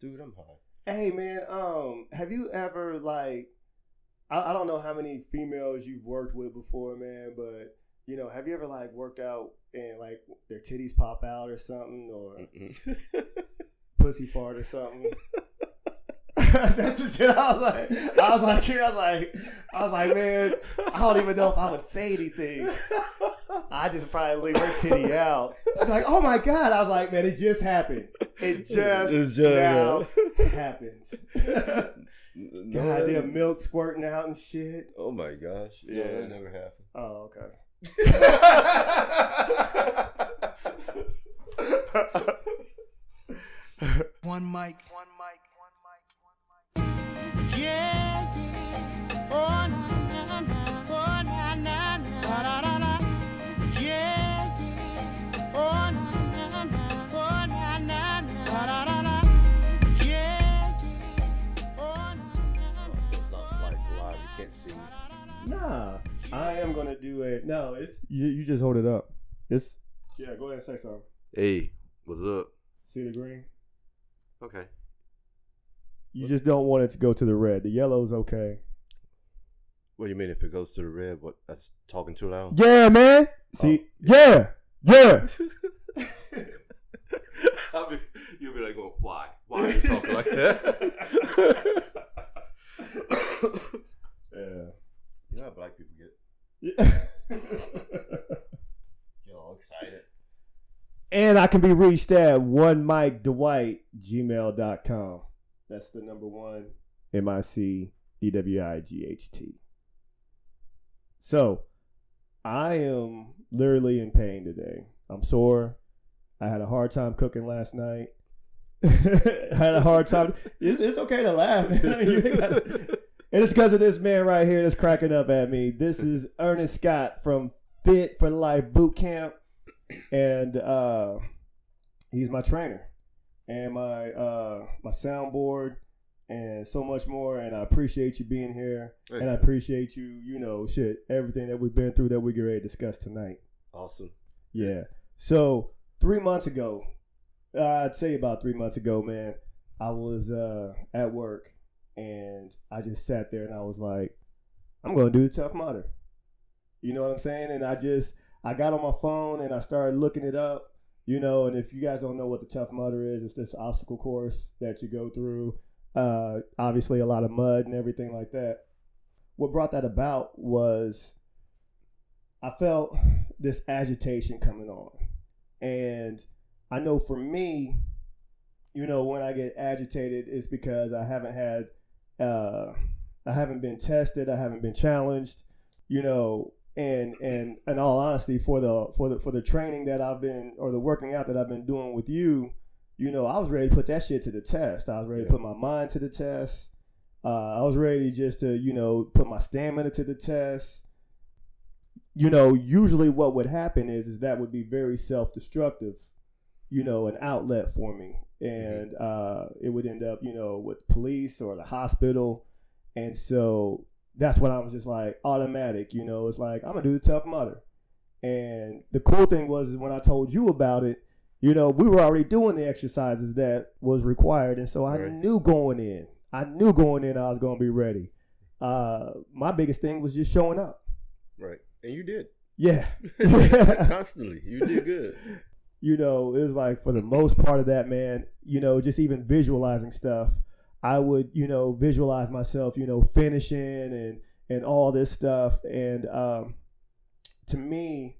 Dude, I'm high. Hey man, um, have you ever like I, I don't know how many females you've worked with before, man, but you know, have you ever like worked out and like their titties pop out or something or pussy fart or something? That's the shit. I was like, I was like, I was like, I was like, man, I don't even know if I would say anything. I just probably leave her titty out. She's like, oh my god. I was like, man, it just happened. It just, It's just now yeah. happened. No, Goddamn milk squirting out and shit. Oh my gosh. Yeah, Yeah. that never happened. Oh, okay. One mic. One mic. I am gonna do it. No, it's you. You just hold it up. It's yeah. Go ahead and say something. Hey, what's up? See the green. Okay. You just don't want it to go to the red. The yellow's okay. What do you mean if it goes to the red? What? That's talking too loud. Yeah, man. See, oh. yeah, yeah. I'll be, you'll be like, going, why? Why are you talking like that? yeah. you know how black people get Yeah. Get all excited. and I can be reached at one Mike Dwight gmail.com. That's the number one M I C D W I G H T. So I am literally in pain today. I'm sore. I had a hard time cooking last night. I had a hard time. It's, it's okay to laugh, man. You ain't gotta- and it's because of this man right here that's cracking up at me. This is Ernest Scott from Fit for Life Boot Camp. And uh, he's my trainer and my uh, my soundboard and so much more. And I appreciate you being here. And I appreciate you, you know, shit, everything that we've been through that we get ready to discuss tonight. Awesome. Yeah. So three months ago, uh, I'd say about three months ago, man, I was uh, at work and I just sat there and I was like, I'm going to do the Tough Mudder. You know what I'm saying? And I just, I got on my phone and I started looking it up, you know, and if you guys don't know what the Tough Mudder is, it's this obstacle course that you go through. Uh, obviously, a lot of mud and everything like that. What brought that about was I felt this agitation coming on. And I know for me, you know, when I get agitated, it's because I haven't had, uh, I haven't been tested, I haven't been challenged, you know, and and in all honesty, for the for the for the training that I've been or the working out that I've been doing with you, you know, I was ready to put that shit to the test. I was ready to put my mind to the test. Uh, I was ready just to, you know, put my stamina to the test you know, usually what would happen is is that would be very self destructive, you know, an outlet for me. And uh, it would end up, you know, with police or the hospital. And so that's when I was just like automatic, you know, it's like I'm gonna do the tough mudder. And the cool thing was is when I told you about it, you know, we were already doing the exercises that was required. And so I Right. knew going in, I knew going in I was gonna be ready. Uh, my biggest thing was just showing up. Right. And you did. Yeah. Constantly. You did good. You know, it was like for the most part of that, man, you know, just even visualizing stuff, I would, you know, visualize myself, you know, finishing and and all this stuff. And um, to me,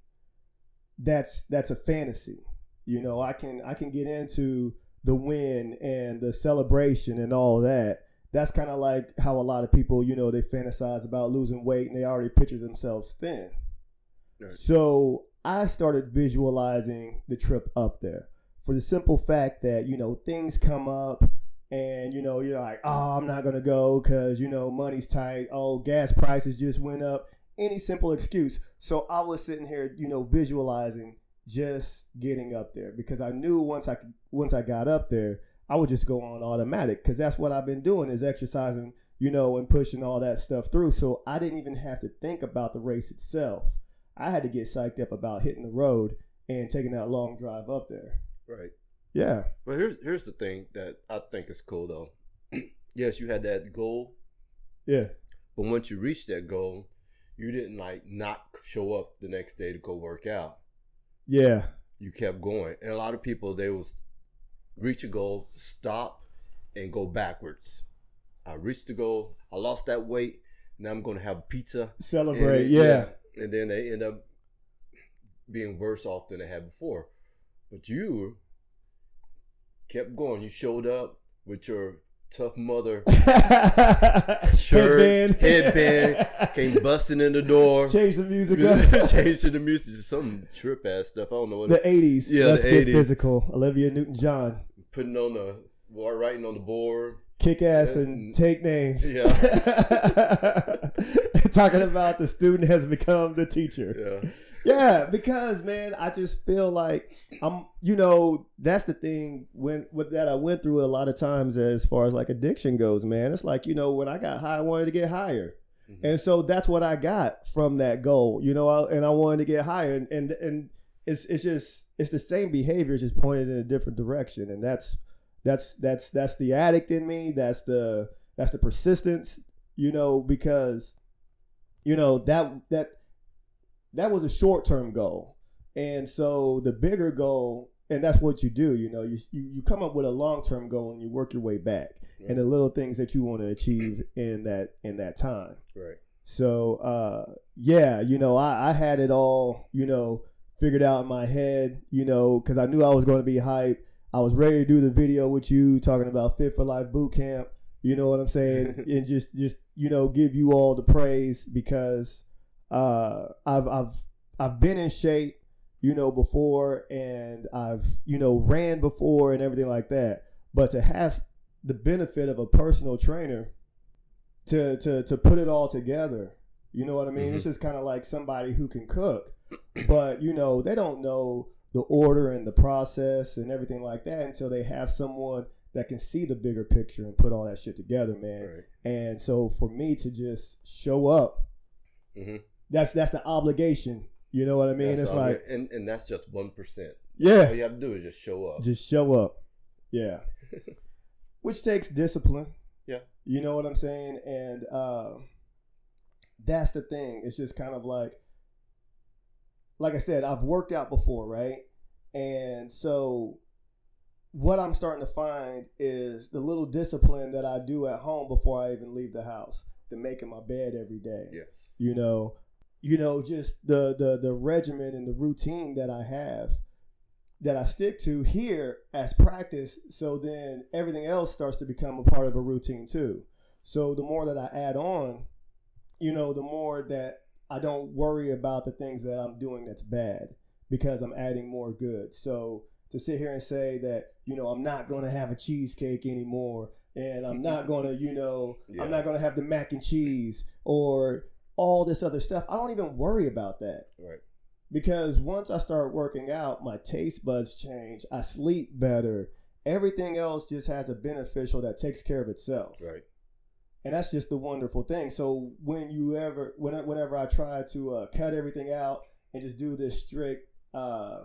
that's that's a fantasy. You know, I can I can get into the win and the celebration and all that. That's kind of like how a lot of people, you know, they fantasize about losing weight and they already picture themselves thin. Right. So I started visualizing the trip up there for the simple fact that, you know, things come up and, you know, you're like, oh, I'm not going to go because, you know, money's tight. Oh, gas prices just went up. Any simple excuse. So I was sitting here, you know, visualizing just getting up there because I knew once I once I got up there, I would just go on automatic because that's what I've been doing is exercising, you know, and pushing all that stuff through. So I didn't even have to think about the race itself. I had to get psyched up about hitting the road and taking that long drive up there. Right. Yeah. But here's here's the thing that I think is cool though. yes, you had that goal, Yeah. but once you reached that goal, you didn't like not show up the next day to go work out. Yeah. You kept going, and a lot of people they will reach a goal, stop, and go backwards. I reached the goal. I lost that weight. Now I'm going to have pizza. Celebrate. And- yeah. And then they end up being worse off than they had before. But you kept going. You showed up with your tough mother shirt, Headband. headband, came busting in the door. Change the music up. Changed to the music, to some trip ass stuff. I don't know what. the 80s. Yeah, Let's the 80s. physical. Olivia Newton John. putting on the writing on the board. Kick ass Yes. and take names. Yeah. Talking about the student has become the teacher. Yeah. Yeah, because man, I just feel like I'm. You know, that's the thing when with that I went through a lot of times as far as like addiction goes. Man, it's like you know when I got high, I wanted to get higher, Mhm. and so that's what I got from that goal. You know, I, and I wanted to get higher, and and and it's it's just it's the same behavior, just pointed in a different direction, and that's that's that's that's the addict in me. That's the that's the persistence. You know, because you know that that that was a short term goal, and so the bigger goal, and that's what you do. You know, you you, you come up with a long term goal and you work your way back, and the little things that you want to achieve in that in that time. Right. So uh, yeah, you know, I, I had it all, you know, figured out in my head, you know, because I knew I was going to be hype. I was ready to do the video with you talking about Fit for Life boot camp. You know what I'm saying? and just just you know give you all the praise because uh, I've I've I've been in shape, you know, before, and I've you know ran before and everything like that. But to have the benefit of a personal trainer to to to put it all together. You know what I mean? Mhm. It's just kind of like somebody who can cook, but you know they don't know the order and the process and everything like that until they have someone that can see the bigger picture and put all that shit together, man. Right. And so for me to just show up, Mhm. that's that's the obligation. You know what I mean? That's it's like it- and and that's just one percent. Yeah. All you have to do is just show up. just show up. Yeah. Which takes discipline. Yeah. You know what I'm saying? And uh, that's the thing. It's just kind of like, like I said, I've worked out before, right? And so what I'm starting to find is the little discipline that I do at home before I even leave the house, the making my bed every day. Yes. you know you know just the the the regimen and the routine that i have that i stick to here as practice so then everything else starts to become a part of a routine too. So the more that i add on you know the more that i don't worry about the things that i'm doing that's bad because i'm adding more good so to sit here and say that you know i'm not going to have a cheesecake anymore and i'm not going to you know Yeah. i'm not going to have the mac and cheese or all this other stuff i don't even worry about that Right. because once I start working out, my taste buds change. I sleep better. Everything else just has a beneficial that takes care of itself, Right. and that's just the wonderful thing. So when you ever, when, whenever I try to uh, cut everything out and just do this strict, uh,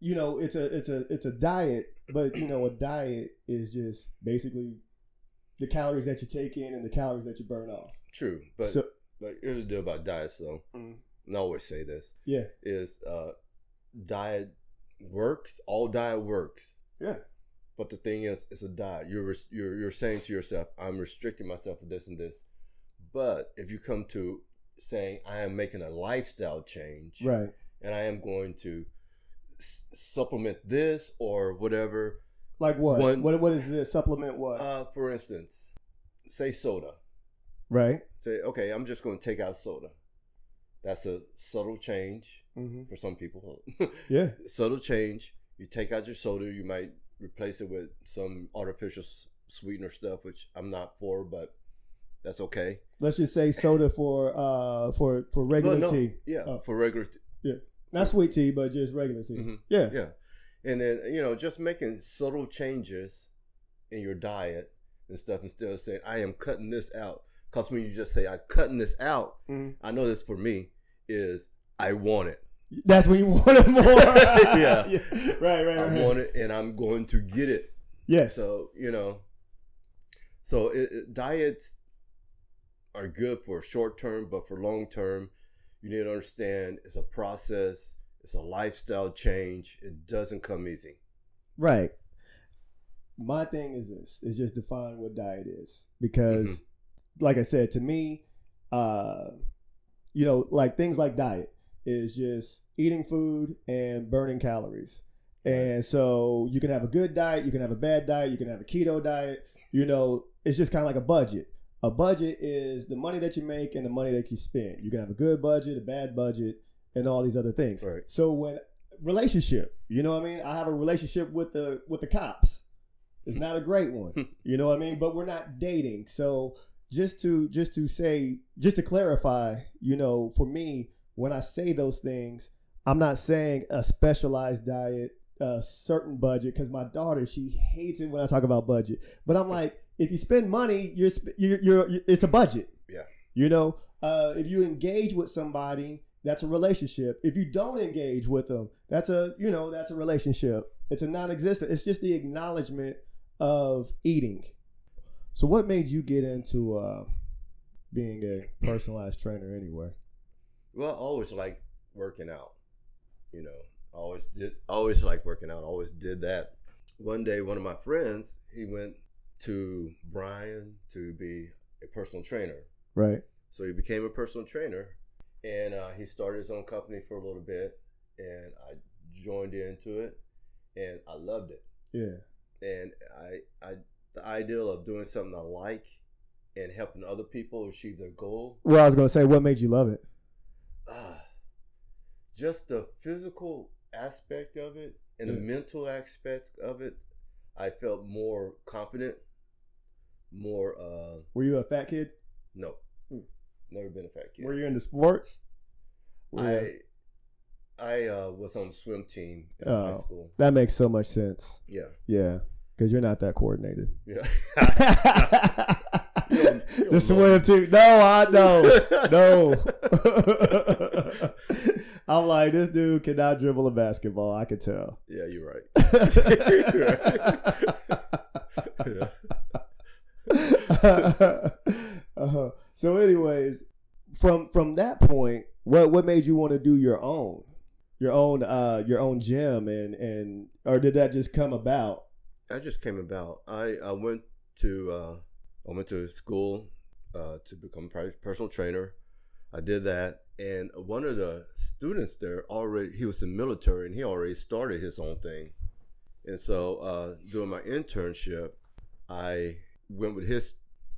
you know, it's a it's a it's a diet, but you know, a diet is just basically the calories that you take in and the calories that you burn off. True. But so but here's the deal about diets though. Mm. And I always say this yeah, is uh diet works. All diet works. yeah, But the thing is, it's a diet. You're you're you're saying to yourself, I'm restricting myself with this and this. But if you come to saying I am making a lifestyle change, right, and I am going to s- supplement this or whatever. like what? One- what what is this supplement? What? Uh, for instance, say soda. right. Say okay, I'm just going to take out soda. That's a subtle change hmm for some people. Yeah. subtle change. You take out your soda. You might replace it with some artificial s- sweetener stuff, which I'm not for, but that's okay. Let's just say soda for uh for for regular Well, no, tea, Yeah, Oh. for regular. T- not sweet tea, but just regular tea. Mhm. Yeah. Yeah. And then, you know, just making subtle changes in your diet and stuff instead of saying, I am cutting this out. Because when you just say, I'm cutting this out, Mhm. I know this for me is I want it. That's when you wanted more. Yeah. Right, right, I want it, and I'm going to get it. yes. So you know, so it, it- diets are good for short term, but for long term, you need to understand it's a process. It's a lifestyle change. It doesn't come easy. Right. My thing is this: is just define what diet is, because, Mhm. like I said, to me, uh, you know, like things like diet is just eating food and burning calories. And so you can have a good diet, you can have a bad diet, you can have a keto diet. You know, it's just kind of like a budget. A budget is the money that you make and the money that you spend. You can have a good budget, a bad budget, and all these other things. Right. So when relationship, you know what I mean? I have a relationship with the with the cops. It's not a great one. you know what I mean? But we're not dating. So just to just to say just to clarify, you know, for me, when I say those things, I'm not saying a specialized diet, a certain budget cuz my daughter, she hates it when I talk about budget. But I'm like, if you spend money, you're you're, you're it's a budget. Yeah. You know, uh, if you engage with somebody, that's a relationship. If you don't engage with them, that's a you know that's a relationship. It's a non-existent. It's just the acknowledgement of eating. So, what made you get into uh, being a personalized trainer anyway? Well, I always like working out. You know, I always did. Always like working out. Always did that. One day, one of my friends, he went to Brian to be a personal trainer. Right. So he became a personal trainer, and uh, he started his own company for a little bit, and I joined into it, and I loved it. Yeah. And I, I, the ideal of doing something I like, and helping other people achieve their goal. Well, I was gonna say, what made you love it? ah, just the physical aspect of it and the mental aspect of it, I felt more confident, more uh Were you a fat kid? no. Hmm. Never been a fat kid. Were you into sports? Were you- I I uh, was on the swim team in high Oh. school. that makes so much sense. Yeah. Yeah, because you're not that coordinated. Yeah. the swim team. No, I know. No. I'm like, this dude cannot dribble a basketball. I could tell. Yeah, you're right. Yeah. Uh-huh. So, anyways, from from that point, what what made you want to do your own, your own, uh, your own gym, and and or did that just come about? That just came about. I, I went to uh, I went to school uh, to become a personal trainer. I did that, and one of the students there already he was in military and he already started his own thing. And so uh, during my internship, I went with his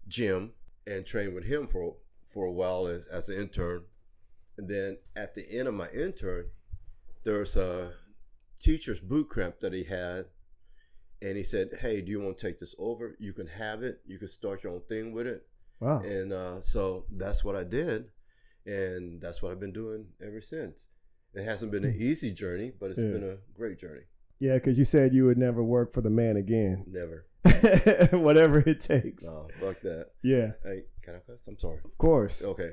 gym and trained with him for for a while as, as an intern. And then at the end of my intern, there was a teacher's boot camp that he had and he said, "Hey, do you want to take this over? You can have it. You can start your own thing with it." Wow. And uh, so that's what I did, and that's what I've been doing ever since. It hasn't been an easy journey, but it's Yeah. been a great journey. Yeah, because you said you would never work for the man again, Never. whatever it takes. No, fuck that. Yeah, Hey, can I cuss? I'm sorry. of course. Okay.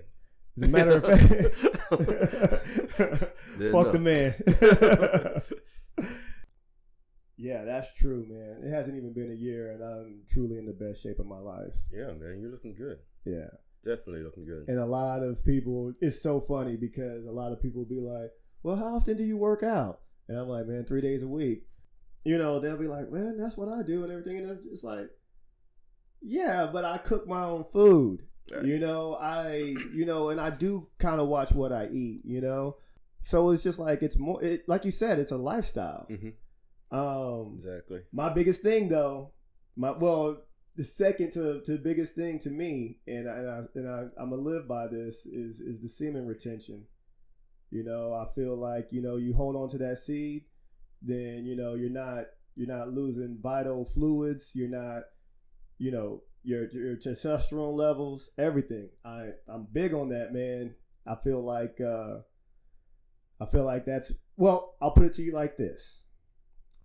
As a matter of fact, fuck the man. yeah, that's true, man. It hasn't even been a year, and I'm truly in the best shape of my life. Yeah, man, you're looking good. Yeah. Definitely looking good. And a lot of people, it's so funny because a lot of people be like, well, how often do you work out? And I'm like, man, three days a week. You know, they'll be like, man, that's what I do and everything. And I'm like, yeah, but I cook my own food. Right. You know, I, you know, and I do kind of watch what I eat, you know? So it's just like, it's more, it, like you said, it's a lifestyle. hmm Um, Exactly. my biggest thing though, my well, the second to, to biggest thing to me, and I, and, I, and I, I'm gonna live by this is is the semen retention. You know, I feel like you know you hold on to that seed, then you know you're not you're not losing vital fluids. You're not, you know, your your testosterone levels, everything. I I'm big on that, man. I feel like uh, I feel like that's well. I'll put it to you like this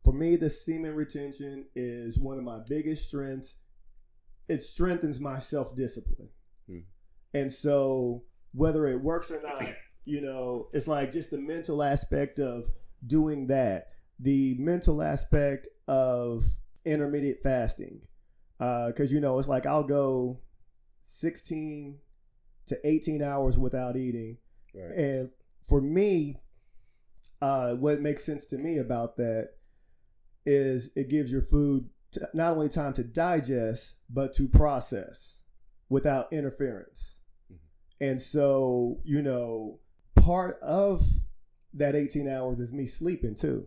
for me, the semen retention is one of my biggest strengths. It strengthens my self discipline. Hmm. And so, whether it works or not, You know, it's like just the mental aspect of doing that, the mental aspect of intermittent fasting. Because, you know, it's like I'll go 16 to 18 hours without eating. Right. And for me, uh, what makes sense to me about that is it gives your food t not only time to digest, but to process without interference. And so, you know, part of that 18 hours is me sleeping too.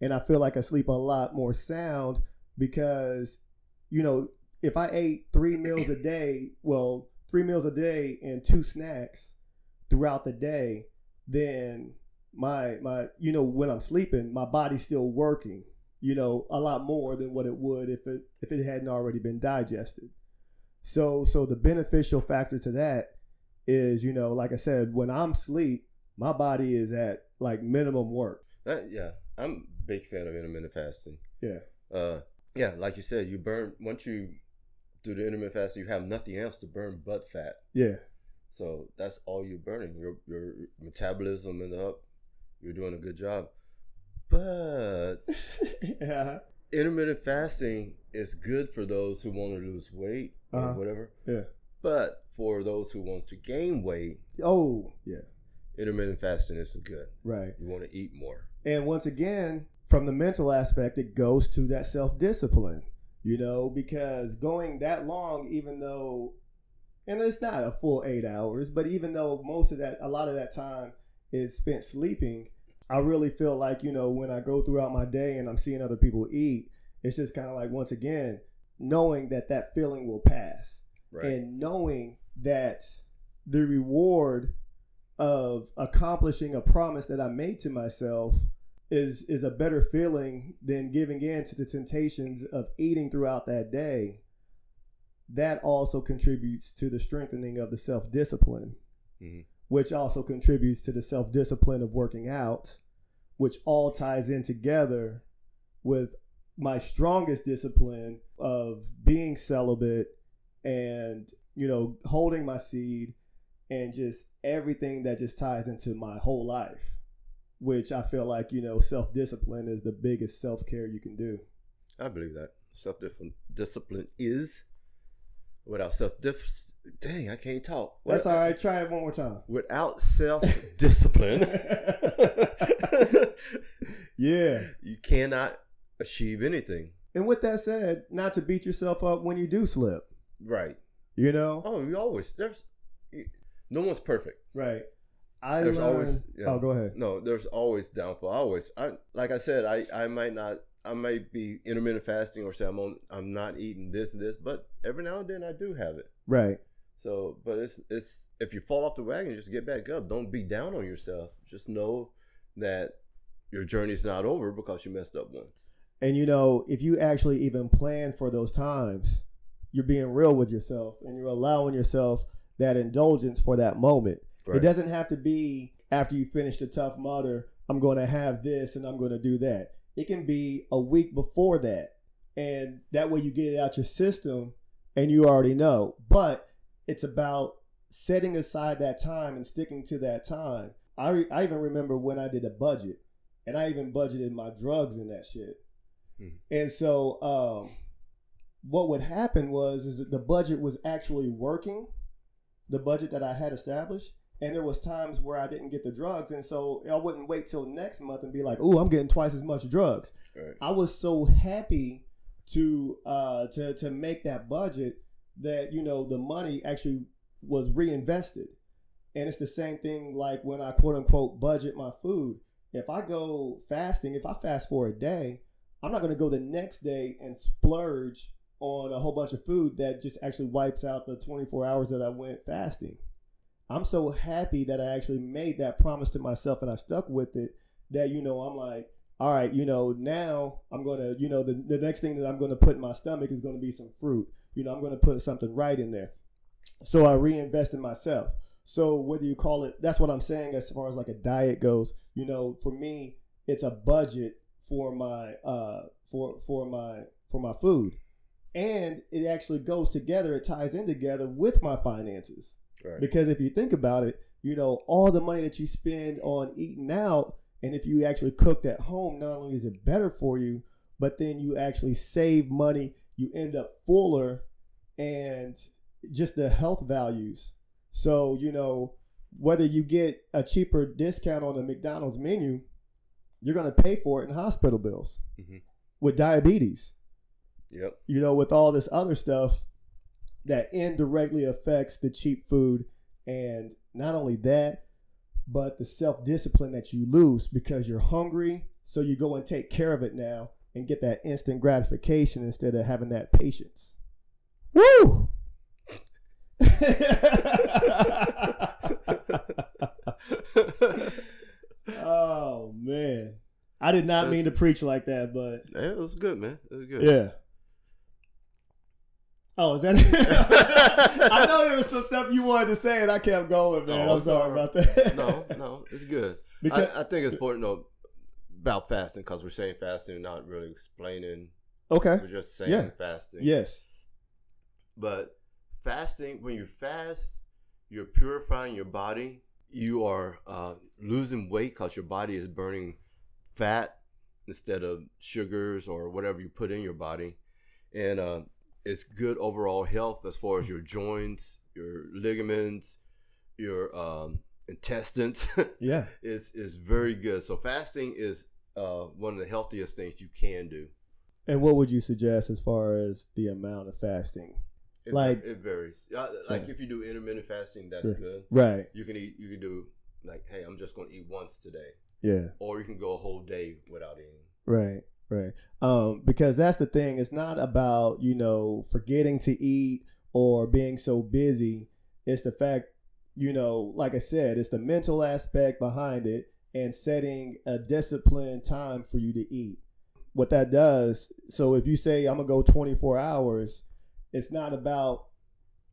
And I feel like I sleep a lot more sound because, you know, if I ate three meals a day, well, three meals a day and two snacks throughout the day, then my my you know when I'm sleeping, my body's still working, you know, a lot more than what it would if it if it hadn't already been digested. So so the beneficial factor to that is, you know, like I said, when I'm asleep, my body is at like minimum work. That- yeah, I'm a big fan of intermittent fasting. Yeah. Uh, yeah, like you said, you burn once you do the intermittent fasting, you have nothing else to burn but fat. Yeah. So that's all you're burning. Your your metabolism is up. You're doing a good job. But yeah. intermittent fasting is good for those who want to lose weight or Uh-huh. whatever. Yeah. But for those who want to gain weight, Oh, yeah. intermittent fasting isn't good. Right. You want to eat more. And once again, from the mental aspect, it goes to that self discipline, you know, because going that long, even though, and it's not a full eight hours, but even though most of that, a lot of that time is spent sleeping, I really feel like, you know, when I go throughout my day and I'm seeing other people eat, it's just kind of like, once again, knowing that that feeling will pass Right. and knowing that the reward of accomplishing a promise that I made to myself is is a better feeling than giving in to the temptations of eating throughout that day. That also contributes to the strengthening of the self discipline, Mhm. which also contributes to the self discipline of working out, which all ties in together with my strongest discipline of being celibate and you know holding my seed and just everything that just ties into my whole life which i feel like you know self-discipline is the biggest self-care you can do I believe that self discipline is without self discipline. dang I can't talk. that's all right try it one more time Without self discipline, yeah you cannot achieve anything. and with that said not to beat yourself up when you do slip Right. you know Oh, you always there's no one's perfect. right i There's learned, always yeah. oh go ahead No, there's always downfall. I always, I like I said, I I might not, I might be intermittent fasting or say I'm on, I'm not eating this and this, but every now and then I do have it. right So, but it's it's if you fall off the wagon, just get back up. Don't be down on yourself. Just know that your journey's not over because you messed up once. And you know, if you actually even plan for those times, you're being real with yourself and you're allowing yourself that indulgence for that moment. It doesn't have to be after you finish the tough mudder, I'm going to have this and I'm going to do that. It can be a week before that. And that way you get it out your system and you already know. But it's about setting aside that time and sticking to that time. I, I even remember when I did a budget and I even budgeted my drugs in that shit. Mhm. And so um, what would happen was is that the budget was actually working, the budget that I had established, and there was times where I didn't get the drugs, and so I wouldn't wait till next month and be like, "Oh, I'm getting twice as much drugs." Right. I was so happy to uh, to to make that budget that you know the money actually was reinvested, and it's the same thing like when I quote unquote budget my food. If I go fasting, if I fast for a day, I'm not going to go the next day and splurge on a whole bunch of food that just actually wipes out the 24 hours that I went fasting. I'm so happy that I actually made that promise to myself and I stuck with it that, you know, I'm like, all right, you know, now I'm going to, you know, the, the next thing that I'm going to put in my stomach is going to be some fruit. You know, I'm going to put something right in there. So I reinvest in myself. So whether you call it, that's what I'm saying as far as like a diet goes. You know, for me, it's a budget for my uh for for my for my food, and it actually goes together. It ties in together with my finances Right. because if you think about it, you know, all the money that you spend on eating out, and if you actually cooked at home, not only is it better for you, but then you actually save money. You end up fuller, and just the health values. So you know, whether you get a cheaper discount on the McDonald's menu, you're going to pay for it in hospital bills Mhm. with diabetes. Yep. You know, with all this other stuff that indirectly affects the cheap food. And not only that, but the self discipline that you lose because you're hungry. So you go and take care of it now and get that instant gratification instead of having that patience. Woo! oh man. I did not mean to preach like that, but it was good, man. It was good. yeah. Oh, is that? I know there was some stuff you wanted to say, and I kept going, man. Oh, I'm sorry about that. no, no, it's good. because I, I think it's important know about fasting because we're saying fasting, and not really explaining. okay, We're just saying Yeah. fasting. yes, But fasting, when you fast, you're purifying your body. You are uh, losing weight because your body is burning fat instead of sugars or whatever you put in your body. And uh, it's good overall health as far as your joints, your ligaments, your um, intestines. yeah. is is very good. So fasting is uh, one of the healthiest things you can do. And what would you suggest as far as the amount of fasting? It, Like- it varies. Uh, like Yeah. if you do intermittent fasting, that's good. Right. You can eat. You can do like, hey, I'm just going to eat once today, Yeah. or you can go a whole day without eating. Right, right. Um, because that's the thing. It's not about you know forgetting to eat or being so busy. It's the fact, you know, like I said, it's the mental aspect behind it and setting a disciplined time for you to eat. What that does. So if you say I'm gonna go 24 hours, it's not about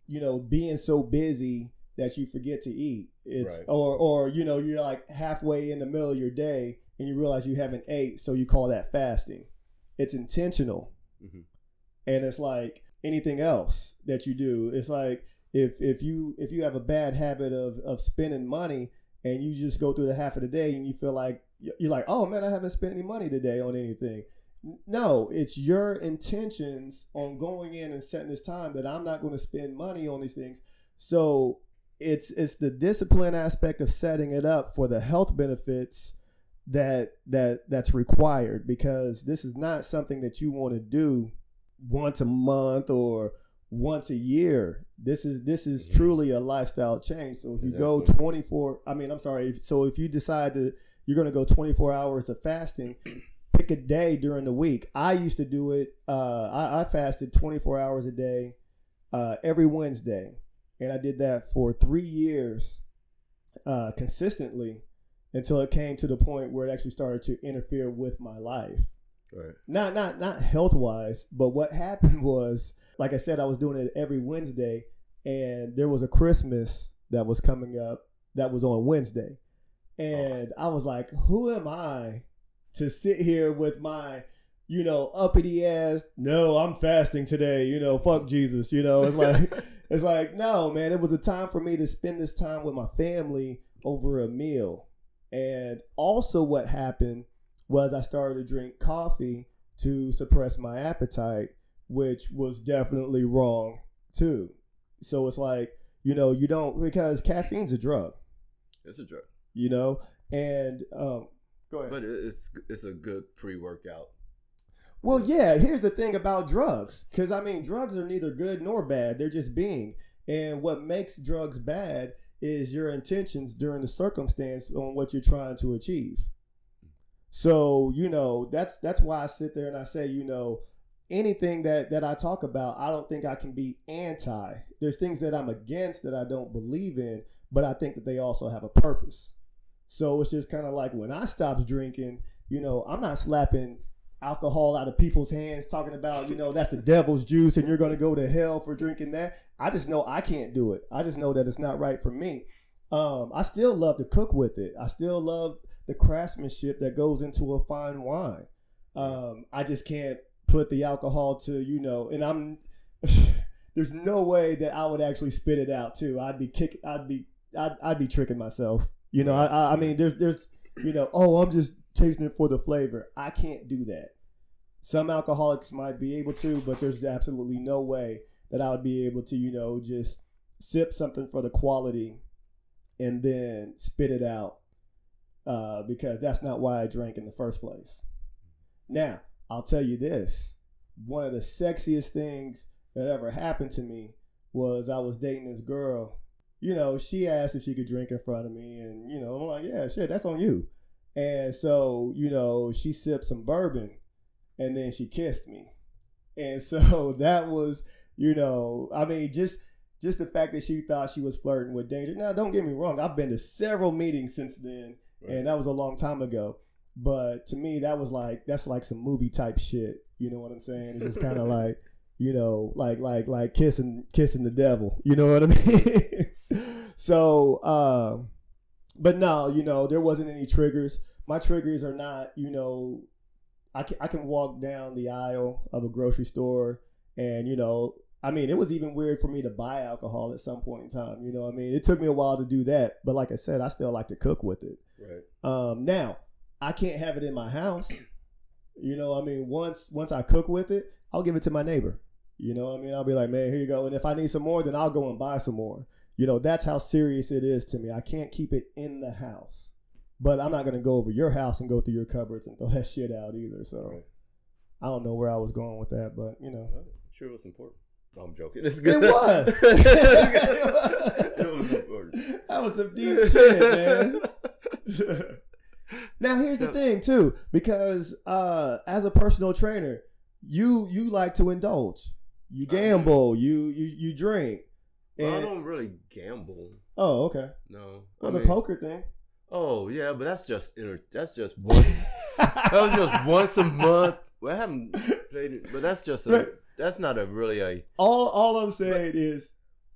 you know being so busy that you forget to eat. It's Right. or or you know you're like halfway in the middle of your day and you realize you haven't ate, so you call that fasting. It's intentional, Mhm. and it's like anything else that you do. It's like if if you if you have a bad habit of of spending money and you just go through the half of the day and you feel like you're like, oh man, I haven't spent any money today on anything. No, it's your intentions on going in and setting this time that I'm not going to spend money on these things. So it's it's the discipline aspect of setting it up for the health benefits that that that's required because this is not something that you want to do once a month or once a year. This is this is Mhm. truly a lifestyle change. So if you go 24, I mean, I'm sorry. if- So if you decide to you're going to go 24 hours of fasting, pick a day during the week. I used to do it. Uh, I, I fasted 24 hours a day uh, every Wednesday, and I did that for three years uh, consistently until it came to the point where it actually started to interfere with my life. Right. Not not not health wise, but what happened was, like I said, I was doing it every Wednesday, and there was a Christmas that was coming up that was on Wednesday, and I was like, who am I to sit here with my you know, uppity ass, no, I'm fasting today, you know, fuck Jesus, you know. It's like it's like, no, man, it was a time for me to spend this time with my family over a meal. And also what happened was I started to drink coffee to suppress my appetite, which was definitely wrong too. So it's like, you know, you don't because caffeine's a drug, It's a drug, you know, and um go ahead. but it's it's a good pre-workout. Well, yeah, here's the thing about drugs. Because, I mean, drugs are neither good nor bad, they're just being. And what makes drugs bad is your intentions during the circumstance on what you're trying to achieve. So, you know, that's that's why I sit there and I say, you know, anything that that I talk about, I don't think I can be anti. There's things that I'm against that I don't believe in, but I think that they also have a purpose. So it's just kind of like when I stopped drinking, you know, I'm not slapping alcohol out of people's hands talking about, you know, that's the devil's juice and you're going to go to hell for drinking that. I just know I can't do it. I just know that it's not right for me. Um, I still love to cook with it. I still love the craftsmanship that goes into a fine wine. Um, I just can't put the alcohol to, you know, and I'm there's no way that I would actually spit it out too. I'd be kick I'd be I'd, I'd be tricking myself. You know, I, I I mean, there's there's you know, oh, I'm just tasting it for the flavor. I can't do that. Some alcoholics might be able to, but there's absolutely no way that I would be able to, you know, just sip something for the quality and then spit it out uh, because that's not why I drank in the first place. Now, I'll tell you this one of the sexiest things that ever happened to me was I was dating this girl. You know, she asked if she could drink in front of me, and, you know, I'm like, yeah, shit, that's on you. And so, you know, she sipped some bourbon and then she kissed me. And so that was, you know, I mean, just just the fact that she thought she was flirting with danger. Now, don't get me wrong, I've been to several meetings since then, Right. and that was a long time ago. But to me, that was like that's like some movie type shit. You know what I'm saying? It's just kind of like, you know, like like like kissing kissing the devil. You know what I mean? so, um, but no, you know, there wasn't any triggers. My triggers are not, you know, I can I can walk down the aisle of a grocery store, and you know, I mean, it was even weird for me to buy alcohol at some point in time. You know, what I mean, it took me a while to do that, but like I said, I still like to cook with it. Right. Um, now I can't have it in my house. You know, I mean, once once I cook with it, I'll give it to my neighbor. You know, what I mean, I'll be like, man, here you go. And if I need some more, then I'll go and buy some more. You know, that's how serious it is to me. I can't keep it in the house, but I'm not gonna go over your house and go through your cupboards and throw that shit out either. So Right. I don't know where I was going with that, but you know, I'm sure it was important. No, I'm joking. It's it good. was. it was important. that was some deep shit, man. now here's the thing too, because uh, as a personal trainer, you you like to indulge. You gamble. You you you drink. Well, I don't really gamble. oh, okay. No. Well, I the mean- poker thing. Oh yeah, but that's just inter- that's just once. that was just once a month. Well, I haven't played it, but that's just a, Right. that's not a really a. all all I'm saying is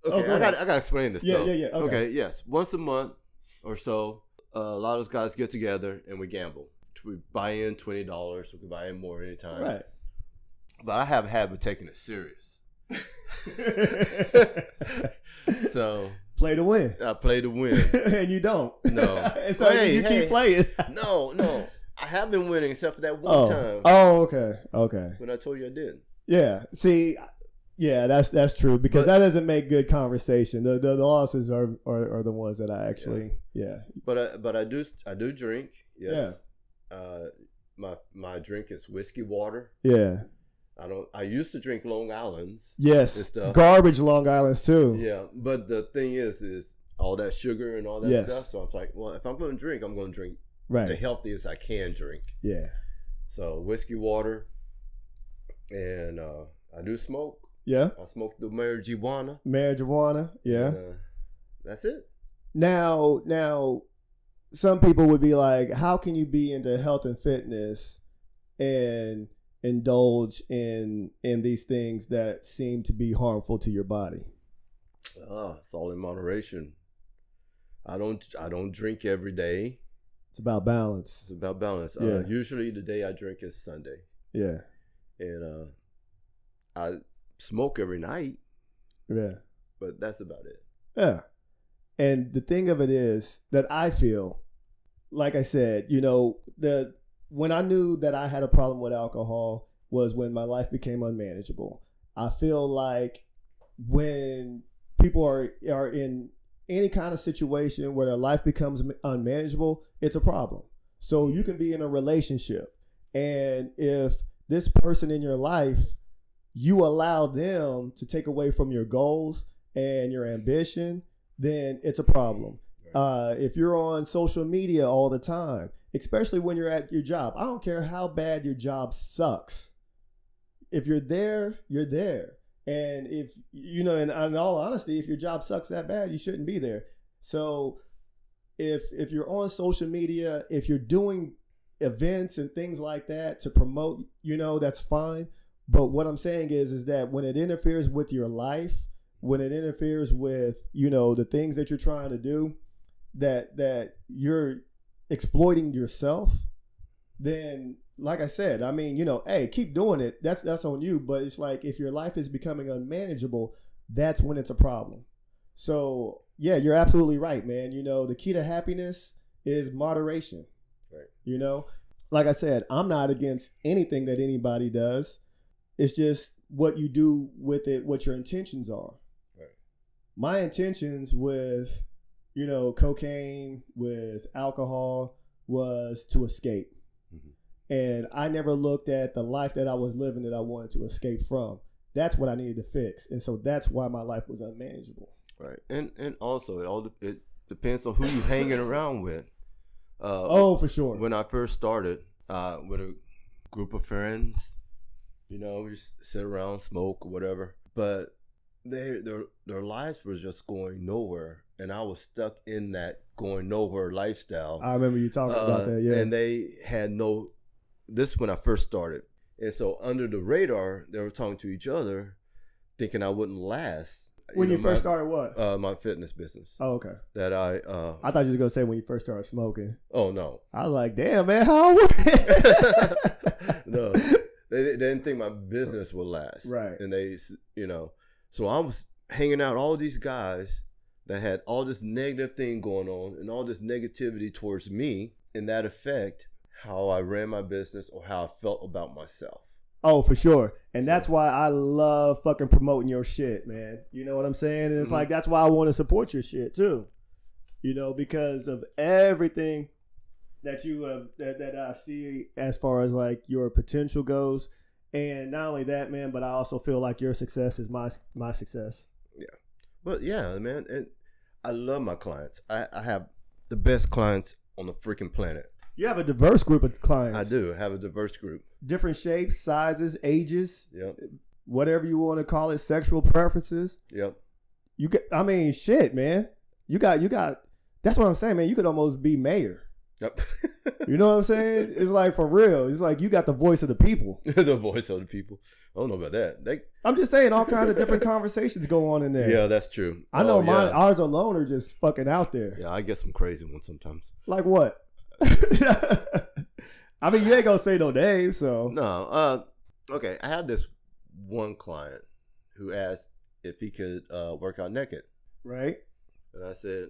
Okay, Oh, go I got. I got to explain this. Yeah, though. yeah, yeah, okay. yes, once a month or so, uh, a lot of us guys get together and we gamble. We buy in twenty dollars. We can buy in more anytime. right. But I have a habit of taking it serious. So Play to win, I play to win. and you don't. No. and so Hey, you hey. keep playing. no, no, I have been winning except for that one oh. time oh, okay, okay. when I told you I didn't. Yeah. See, yeah, that's that's true because But- that doesn't make good conversation. The the, the losses are, are are the ones that I actually yeah. But I but I do I do drink. Yes. Uh, my my drink is whiskey water. Yeah. I don't. I used to drink Long Island's. Yes. Garbage Long Island's too. Yeah, but the thing is, is all that sugar and all that Yes. stuff. So I'm like, well, if I'm going to drink, I'm going to drink the healthiest I can drink. Yeah. So whiskey water, and uh, I do smoke. Yeah. I smoke the marijuana. Marijuana. Yeah. and, uh, that's it. Now, now, some people would be like, "How can you be into health and fitness and indulge in in these things that seem to be harmful to your body?" Ah, it's all in moderation. I don't. I don't drink every day. It's about balance. It's about balance. Yeah. Uh, usually, the day I drink is Sunday, Yeah. and uh, I smoke every night, Yeah. but that's about it. Yeah. And the thing of it is that I feel, like I said, you know, the when I knew that I had a problem with alcohol was when my life became unmanageable. I feel like when people are are in any kind of situation where their life becomes unmanageable, it's a problem. So you can be in a relationship and if this person in your life you allow them to take away from your goals and your ambition, then it's a problem. Uh, if you're on social media all the time, especially when you're at your job, I don't care how bad your job sucks. If you're there, you're there. And if, you know, in, in all honesty, if your job sucks that bad, you shouldn't be there. So if if you're on social media, if you're doing events and things like that to promote, you know, that's fine. But what I'm saying is, is that when it interferes with your life, when it interferes with, you know, the things that you're trying to do, that that you're exploiting yourself, then like I said, I mean, you know, hey, keep doing it. That's that's on you. But it's like if your life is becoming unmanageable, that's when it's a problem. So yeah, you're absolutely right, man. You know, the key to happiness is moderation. Right. You know, like I said, I'm not against anything that anybody does. It's just what you do with it, what your intentions are. Right. My intentions with, you know, cocaine, with alcohol was to escape. Mhm. And I never looked at the life that I was living that I wanted to escape from. That's what I needed to fix. And so that's why my life was unmanageable. Right, and and also it all it depends on who you hanging around with. Uh, Oh, for sure. when I first started uh, with a group of friends, you know, we just sit around, smoke, whatever. But they their their lives were just going nowhere, and I was stuck in that going nowhere lifestyle. I remember you talking Uh, about that. Yeah. And they had no. This is when I first started, and so under the radar, they were talking to each other, thinking I wouldn't last. when you know, first my- started what? uh, my fitness business oh, okay. that I. Uh, I thought you were gonna say when you first started smoking. oh no, I was like, damn man, how old no, they, they didn't think my business would last. Right. And they, you know, so I was hanging out all these guys that had all this negative thing going on and all this negativity towards me, and that affect how I ran my business or how I felt about myself. Oh, for sure. And that's why I love fucking promoting your shit, man. You know what I'm saying? And it's Mhm. like that's why I want to support your shit too. You know, because of everything that you have that, that I see as far as like your potential goes. And not only that, man, but I also feel like your success is my my success. Yeah. But yeah, man, and I love my clients. I, I have the best clients on the freaking planet. You have a diverse group of clients. I do have a diverse group. Different shapes, sizes, ages, Yep, whatever you want to call it, sexual preferences. yep. You get I mean, shit, man. You got you got that's what I'm saying, man. You could almost be mayor. Yep. You know what I'm saying? It's like for real. It's like you got the voice of the people. the voice of the people. I don't know about that. They, I'm just saying all kinds of different conversations go on in there. yeah, that's true. I know Oh, mine Yeah. ours alone are just fucking out there. yeah, I get some crazy ones sometimes. Like what? I mean, you ain't gonna say no names, so No, uh, okay. I had this one client who asked if he could uh, work out naked, right? and I said,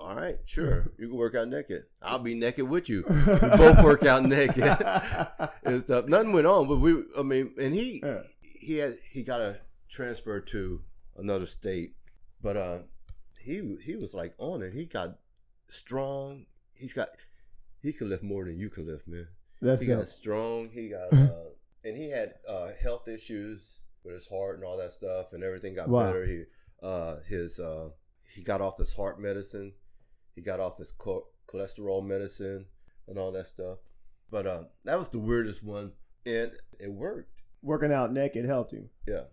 "All right, sure, you can work out naked. I'll be naked with you. We both work out naked and stuff. Nothing went on, but we, I mean, and he Yeah. he had he got a transfer to another state, but uh, he he was like on it. He got strong. He's got he can lift more than you can lift, man. That's he dope. got strong. He got uh, and he had uh, health issues with his heart and all that stuff, and everything got Wow. better. He uh, his uh, he got off his heart medicine. He got off his cho- cholesterol medicine and all that stuff. But uh, that was the weirdest one, and it worked. Working out naked helped you. Yeah.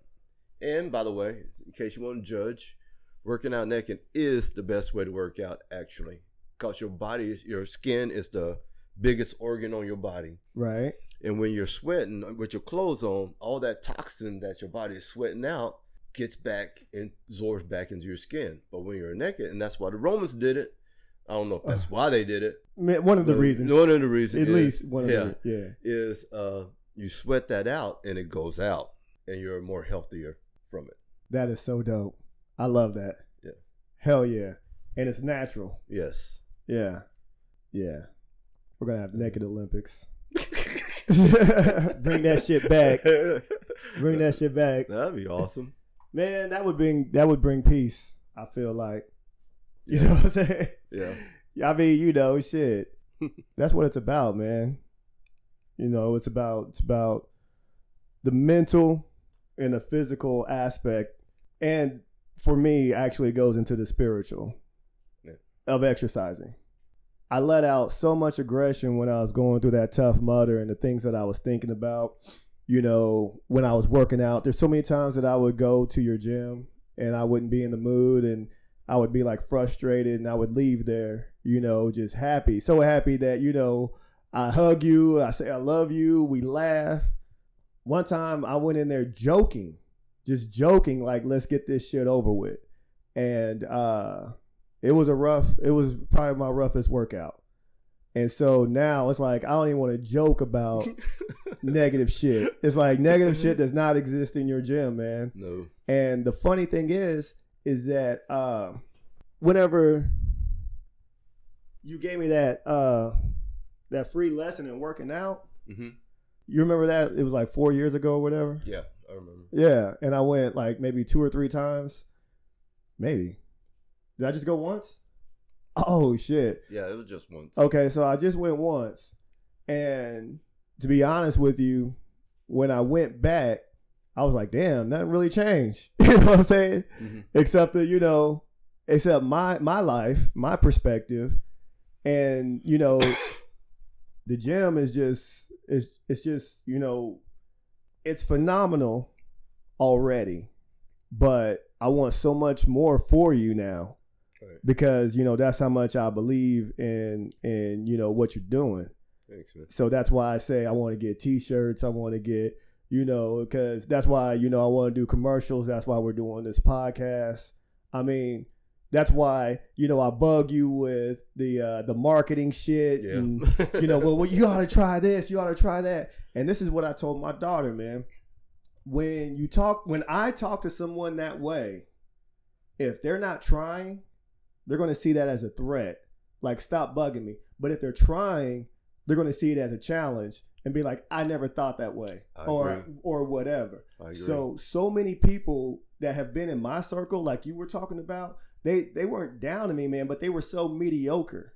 And by the way, in case you want to judge, working out naked is the best way to work out actually, because your body, is- your skin is the biggest organ on your body. Right. And when you're sweating with your clothes on, all that toxin that your body is sweating out gets back and absorbs back into your skin. But when you're naked, and that's why the Romans did it. I don't know if that's why they did it. Man, One of the reasons. One of the reasons. At is- least one of yeah, the yeah. is uh, you sweat that out and it goes out, and you're more healthier from it. That is so dope. I love that. Yeah. Hell yeah. And it's natural. Yes. Yeah. Yeah. We're gonna have naked Olympics. Bring that shit back. Bring that shit back. That'd be awesome. Man, that would bring that would bring peace, I feel like. You know what I'm saying? Yeah. I mean, you know, shit. That's what it's about, man. You know, it's about it's about the mental and the physical aspect. And for me, actually it goes into the spiritual Yeah. of exercising. I let out so much aggression when I was going through that tough mudder and the things that I was thinking about, you know, when I was working out. There's so many times that I would go to your gym and I wouldn't be in the mood and I would be like frustrated and I would leave there, you know, just happy. So happy that, you know, I hug you, I say I love you, we laugh. One time I went in there joking, just joking, like, let's get this shit over with. And uh it was a rough, it was probably my roughest workout. And so now it's like I don't even want to joke about negative shit. It's like negative shit does not exist in your gym, man. no. And the funny thing is, is that uh, whenever you gave me that uh that free lesson in working out, hmm you remember that? It was like four years ago or whatever. Yeah, I remember. Yeah, and I went like maybe two or three times. Maybe. Did I just go once? Oh shit. Yeah, it was just once. Okay, so I just went once. And to be honest with you, when I went back, I was like, damn, nothing really changed. you know what I'm saying? Mhm. Except that, you know, except my my life, my perspective. And, you know, the gym is just it's it's just, you know, it's phenomenal already. But I want so much more for you now Right. because you know that's how much I believe in in you know what you're doing. Thanks, man. So that's why I say I want to get T-shirts. I want to get you know because that's why you know I want to do commercials. That's why we're doing this podcast. I mean, that's why you know I bug you with the uh, the marketing shit. Yeah. And, you know, well, well, you ought to try this. You ought to try that. And this is what I told my daughter, man. When you talk, when I talk to someone that way, if they're not trying, they're going to see that as a threat. Like, stop bugging me. But if they're trying, they're going to see it as a challenge and be like, I never thought that way, I or agree. or whatever. So so many people that have been in my circle, like you were talking about, they they weren't down to me, man, but they were so mediocre.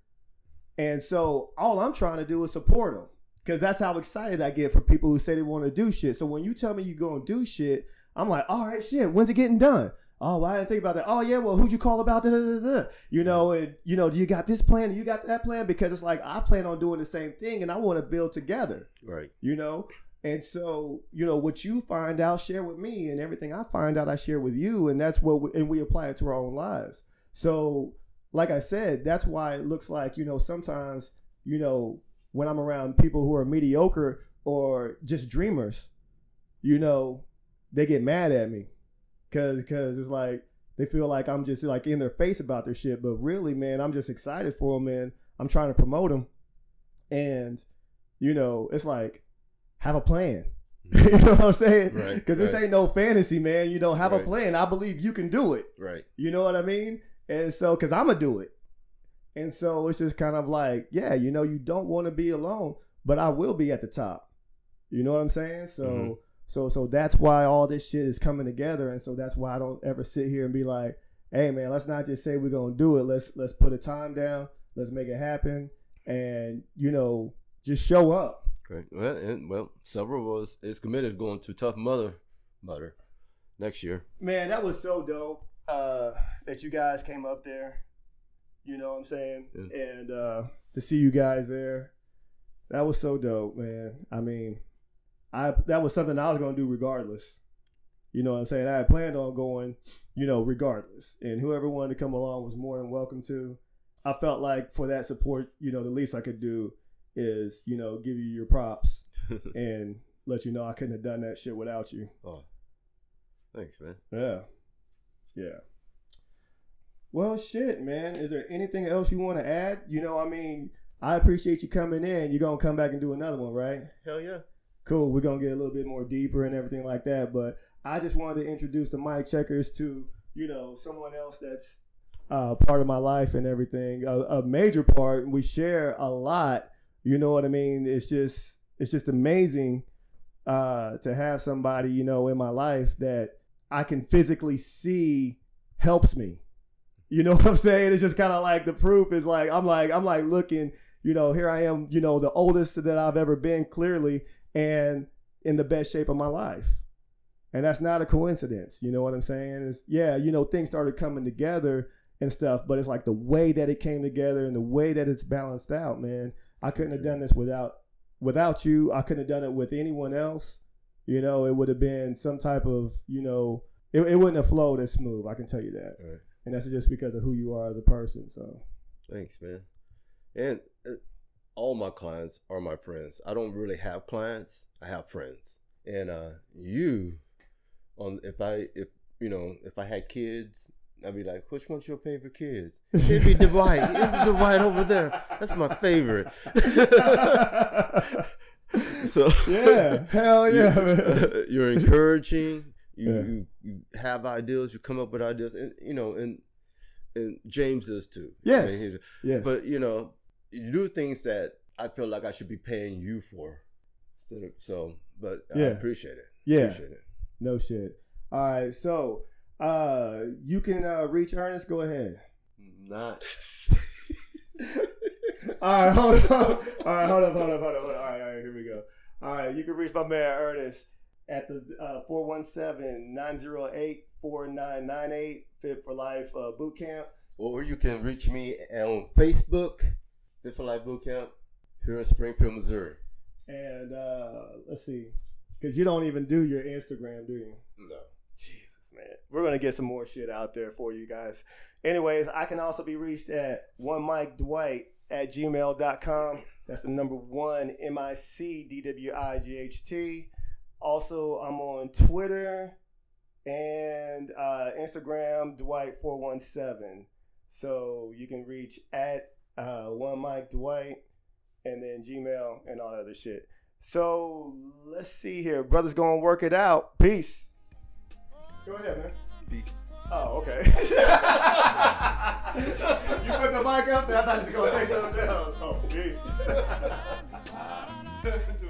And so all I'm trying to do is support them because that's how excited I get for people who say they want to do shit. So when you tell me you going to do shit, I'm like, all right, shit. When's it getting done? Oh, well, I didn't think about that. Oh yeah, well, who'd you call about that? You know, and you know, do you got this plan? Do you got that plan? Because it's like I plan on doing the same thing, and I want to build together right. you know and so you know what you find out share with me and everything i find out i share with you and that's what we, and we apply it to our own lives so like i said that's why it looks like you know sometimes you know when i'm around people who are mediocre or just dreamers you know they get mad at me because because it's like they feel like i'm just like in their face about their shit but really man i'm just excited for them man. i'm trying to promote them and you know, it's like have a plan. you know what I'm saying? Right, Because this right. ain't no fantasy, man. You know, have a plan. I believe you can do it. Right. You know what I mean? And so, because I'm gonna do it. And so it's just kind of like, yeah, you know, you don't want to be alone, but I will be at the top. You know what I'm saying? So, Mhm. So, so that's why all this shit is coming together, and so that's why I don't ever sit here and be like, hey, man, let's not just say we're gonna do it. Let's let's put a time down. Let's make it happen, and you know, just show up. Right. Well, and well, several of us is committed going to Tough Mudder, Mudder, next year. Man, that was so dope uh, that you guys came up there. You know what I'm saying? Yeah. And uh, to see you guys there, that was so dope, man. I mean, I that was something I was gonna do regardless. You know what I'm saying? I had planned on going, you know, regardless. And whoever wanted to come along was more than welcome to. I felt like for that support, you know, the least I could do is, you know, give you your props and let you know I couldn't have done that shit without you. oh, thanks, man. Yeah. Yeah. Well, shit, man. Is there anything else you want to add? You know, I mean, I appreciate you coming in. You're going to come back and do another one, right? Hell yeah. Cool. We're to get a little bit more deeper and everything like that. But I just wanted to introduce the mic checkers to, you know, someone else that's uh, part of my life and everything. A, a major part. We share a lot. You know what I mean? It's just, it's just amazing uh, to have somebody, you know, in my life that I can physically see helps me. You know what I'm saying? It's just kind of like the proof is like I'm like I'm like looking, you know, here I am, you know, the oldest that I've ever been clearly and in the best shape of my life. And that's not a coincidence. You know what I'm saying? It's yeah, you know, things started coming together and stuff, but it's like the way that it came together and the way that it's balanced out, man. I couldn't have done this without without you. I couldn't have done it with anyone else. You know, it would have been some type of, you know, it, it wouldn't have flowed as smooth. I can tell you that. Right. And that's just because of who you are as a person. So, Thanks, man. And uh, all my clients are my friends. I don't really have clients. I have friends. And uh, you, on if I if you know if I had kids, I'd be like, which one's your favorite kids? It'd be Dwight. It'd be Dwight over there. That's my favorite. so yeah, hell yeah, man. you're encouraging. You, Yeah. you you have ideas. You come up with ideas, and you know, and and James is too. Yes. I mean, Yes. but you know, you do things that I feel like I should be paying you for. Instead of so, but I Yeah. appreciate it. yeah. Appreciate it. No shit. All right. So uh you can uh reach Ernest. Go ahead. Not. All right, hold up. All right, hold up, hold up, hold up. All right, all right, here we go. All right, you can reach my man Ernest at the uh, 417-908-4998 Fit for Life uh, Boot Camp. or you can reach me on Facebook, Fit for Life Boot Camp, here in Springfield, Missouri. And uh, let's see, because you don't even do your Instagram, do you? No. Jesus, man. We're going to get some more shit out there for you guys. Anyways, I can also be reached at one Mic Dwight at gmail.com. That's the number one M I C D W I G H T. Also, I'm on Twitter and uh, Instagram, Dwight417. So you can reach at uh, one Mic Dwight and then Gmail and all that other shit. So let's see here. Brothers gonna work it out. Peace. Go ahead, man. Peace. Oh, okay. you put the mic up there. I thought you was gonna say something else. Oh, peace.